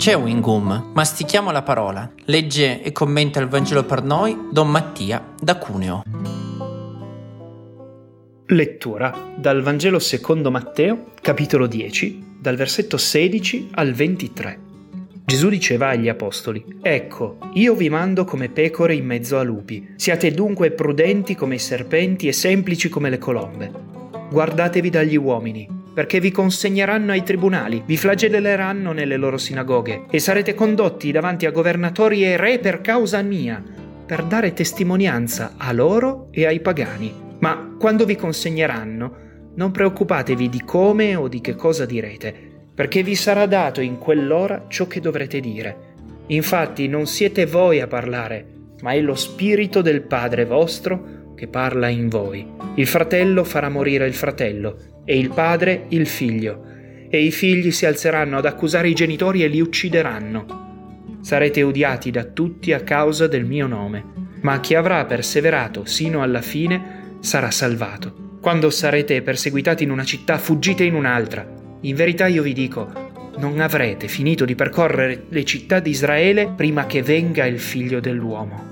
Chewing gum, mastichiamo la parola. Legge e commenta il Vangelo per noi Don Mattia da Cuneo. Lettura dal Vangelo secondo Matteo, capitolo 10, dal versetto 16 al 23. Gesù diceva agli apostoli, Ecco, io vi mando come pecore in mezzo a lupi. Siate dunque prudenti come i serpenti e semplici come le colombe. Guardatevi dagli uomini perché vi consegneranno ai tribunali, vi flagelleranno nelle loro sinagoghe e sarete condotti davanti a governatori e re per causa mia, per dare testimonianza a loro e ai pagani. Ma quando vi consegneranno, non preoccupatevi di come o di che cosa direte, perché vi sarà dato in quell'ora ciò che dovrete dire. Infatti non siete voi a parlare, ma è lo Spirito del Padre vostro che parla in voi. Il fratello farà morire il fratello e il padre il figlio, e i figli si alzeranno ad accusare i genitori e li uccideranno. Sarete odiati da tutti a causa del mio nome, ma chi avrà perseverato sino alla fine sarà salvato. Quando sarete perseguitati in una città, fuggite in un'altra. In verità io vi dico, non avrete finito di percorrere le città di Israele prima che venga il figlio dell'uomo.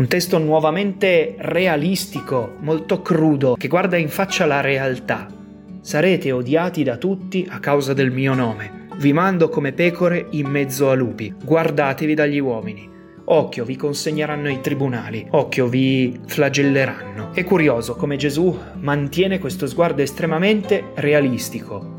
Un testo nuovamente realistico, molto crudo, che guarda in faccia la realtà. Sarete odiati da tutti a causa del mio nome. Vi mando come pecore in mezzo a lupi. Guardatevi dagli uomini. Occhio, vi consegneranno ai tribunali. Occhio, vi flagelleranno. È curioso come Gesù mantiene questo sguardo estremamente realistico,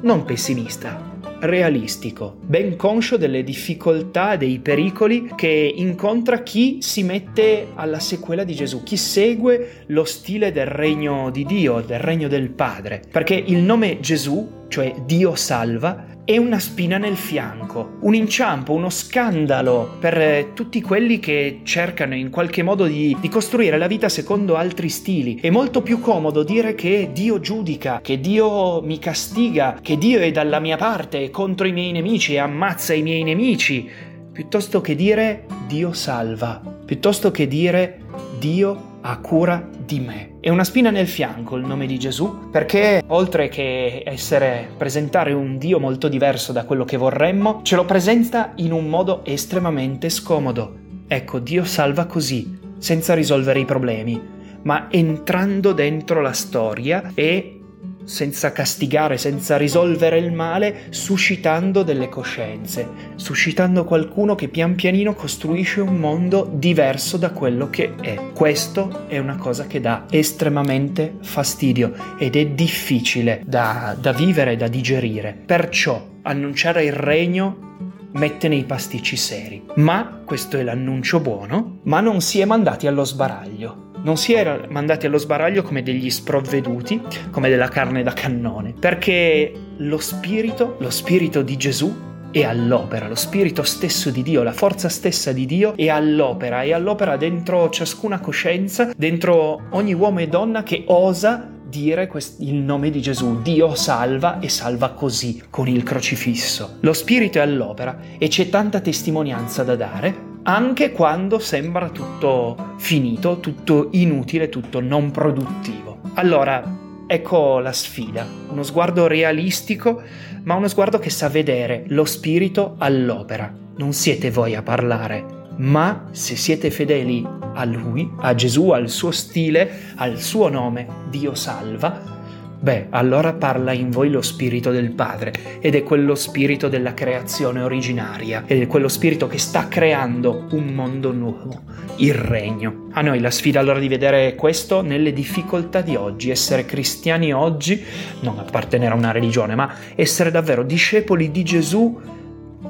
non pessimista, realistico, ben conscio delle difficoltà, dei pericoli che incontra chi si mette alla sequela di Gesù, chi segue lo stile del regno di Dio, del regno del Padre. Perché il nome Gesù, cioè Dio salva, e una spina nel fianco, un inciampo, uno scandalo per eh, tutti quelli che cercano in qualche modo di, di, costruire la vita secondo altri stili. È molto più comodo dire che Dio giudica, che Dio mi castiga, che Dio è dalla mia parte contro i miei nemici e ammazza i miei nemici, piuttosto che dire Dio salva, piuttosto che dire Dio ha cura di me. È una spina nel fianco il nome di Gesù, perché oltre che essere presentare un Dio molto diverso da quello che vorremmo, ce lo presenta in un modo estremamente scomodo. Ecco, Dio salva così, senza risolvere i problemi, ma entrando dentro la storia e senza castigare, senza risolvere il male, suscitando delle coscienze, suscitando qualcuno che pian pianino costruisce un mondo diverso da quello che è. Questo è una cosa che dà estremamente fastidio ed è difficile da, da vivere, da digerire. Perciò annunciare il regno mette nei pasticci seri. Ma, questo è l'annuncio buono, ma non si è mandati allo sbaraglio non si erano mandati allo sbaraglio come degli sprovveduti, come della carne da cannone, perché lo spirito, lo spirito di Gesù è all'opera, lo spirito stesso di Dio, la forza stessa di Dio è all'opera, è all'opera dentro ciascuna coscienza, dentro ogni uomo e donna che osa dire il nome di Gesù. Dio salva e salva così, con il crocifisso. Lo Spirito è all'opera e c'è tanta testimonianza da dare, anche quando sembra tutto finito, tutto inutile, tutto non produttivo. Allora, ecco la sfida, uno sguardo realistico, ma uno sguardo che sa vedere lo spirito all'opera. Non siete voi a parlare, ma se siete fedeli a Lui, a Gesù, al suo stile, al suo nome, Dio salva, beh, allora parla in voi lo spirito del Padre ed è quello spirito della creazione originaria ed è quello spirito che sta creando un mondo nuovo, il regno. A noi la sfida allora di vedere questo nelle difficoltà di oggi, essere cristiani oggi, non appartenere a una religione, ma essere davvero discepoli di Gesù,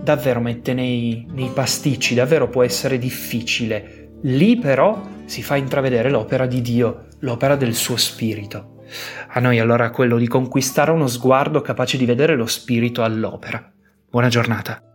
davvero mette nei, nei pasticci, davvero può essere difficile. Lì però si fa intravedere l'opera di Dio, l'opera del suo spirito. A noi allora quello di conquistare uno sguardo capace di vedere lo spirito all'opera. Buona giornata.